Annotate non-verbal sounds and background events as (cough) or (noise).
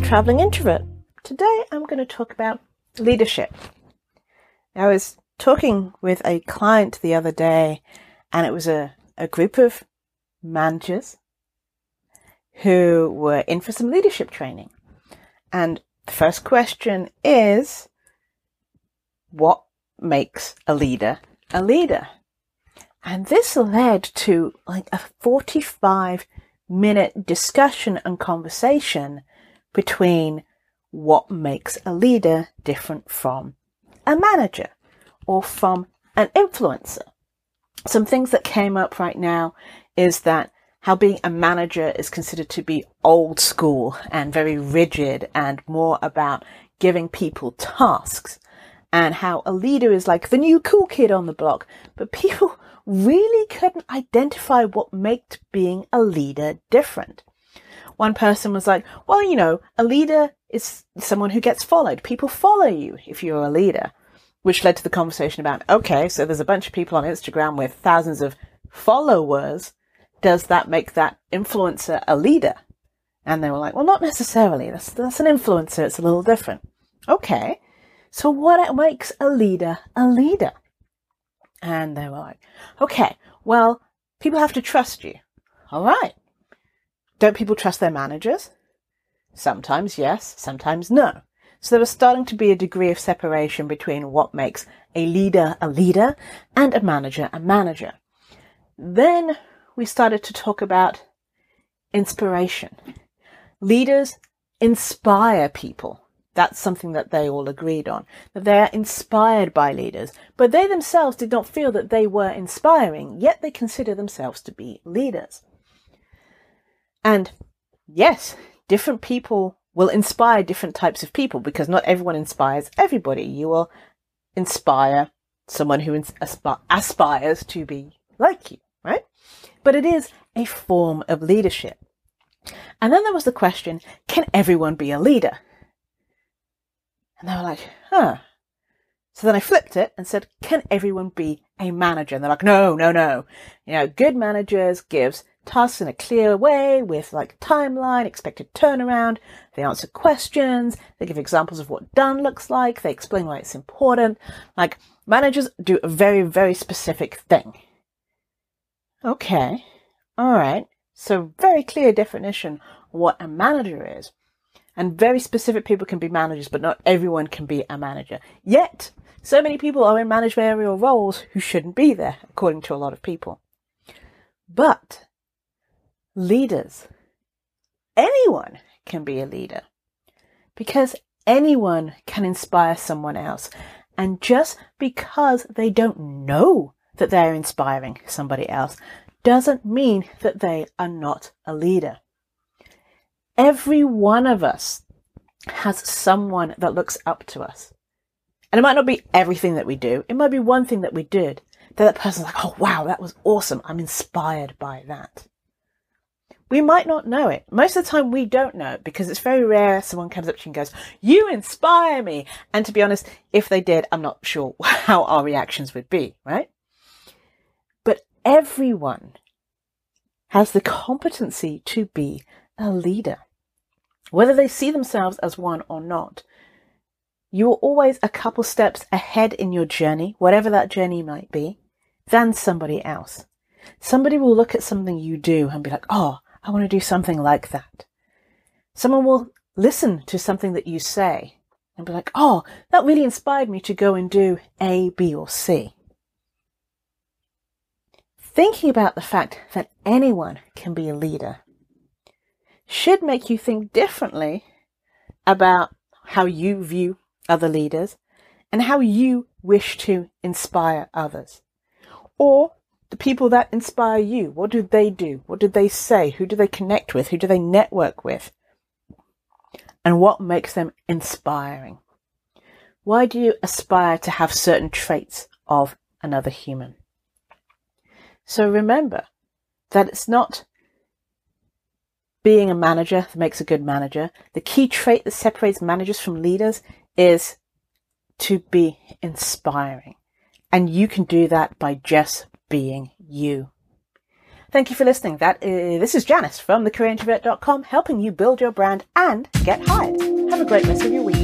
Traveling Introvert. Today I'm going to talk about leadership. I was talking with a client the other day, and it was a, a group of managers who were in for some leadership training. And the first question is what makes a leader a leader? And this led to like a 45 minute discussion and conversation between what makes a leader different from a manager or from an influencer. Some things that came up right now is that how being a manager is considered to be old school and very rigid and more about giving people tasks and how a leader is like the new cool kid on the block. But people (laughs) really couldn't identify what made being a leader different. One person was like, well, you know, a leader is someone who gets followed. People follow you if you're a leader, which led to the conversation about, okay, so there's a bunch of people on Instagram with thousands of followers. Does that make that influencer a leader? And they were like, well, not necessarily. That's, that's an influencer. It's a little different. Okay. So what makes a leader a leader? And they were like, okay, well, people have to trust you. All right. Don't people trust their managers? Sometimes yes, sometimes no. So there was starting to be a degree of separation between what makes a leader a leader and a manager a manager. Then we started to talk about inspiration. Leaders inspire people. That's something that they all agreed on, that they are inspired by leaders, but they themselves did not feel that they were inspiring, yet they consider themselves to be leaders. And yes, different people will inspire different types of people because not everyone inspires everybody. You will inspire someone who asp- aspires to be like you, right? But it is a form of leadership. And then there was the question, can everyone be a leader? And they were like, huh. So then I flipped it and said, can everyone be a manager? And they're like, no, no, no. You know, good managers gives tasks in a clear way with like timeline, expected turnaround. They answer questions. They give examples of what done looks like. They explain why it's important. Like managers do a very, very specific thing. Okay. All right. So very clear definition what a manager is. And very specific people can be managers, but not everyone can be a manager. Yet, so many people are in managerial roles who shouldn't be there, according to a lot of people. But leaders, anyone can be a leader because anyone can inspire someone else. And just because they don't know that they're inspiring somebody else doesn't mean that they are not a leader. Every one of us has someone that looks up to us. And it might not be everything that we do. It might be one thing that we did that that person's like, oh wow, that was awesome. I'm inspired by that. We might not know it. Most of the time we don't know it because it's very rare someone comes up to you and goes, you inspire me. And to be honest, if they did, I'm not sure (laughs) how our reactions would be, right? But everyone has the competency to be a leader whether they see themselves as one or not. You are always a couple steps ahead in your journey, whatever that journey might be, than somebody else. Somebody will look at something you do and be like, oh, I want to do something like that. Someone will listen to something that you say and be like, oh, that really inspired me to go and do A, B, or C. Thinking about the fact that anyone can be a leader should make you think differently about how you view other leaders and how you wish to inspire others. Or the people that inspire you, what do they do? What do they say? Who do they connect with? Who do they network with? And what makes them inspiring? Why do you aspire to have certain traits of another human? So remember that it's not being a manager that makes a good manager. The key trait that separates managers from leaders is to be inspiring. And you can do that by just being you. Thank you for listening. That is, this is Janice from thecareerintrovert.com helping you build your brand and get hired. Have a great rest of your week.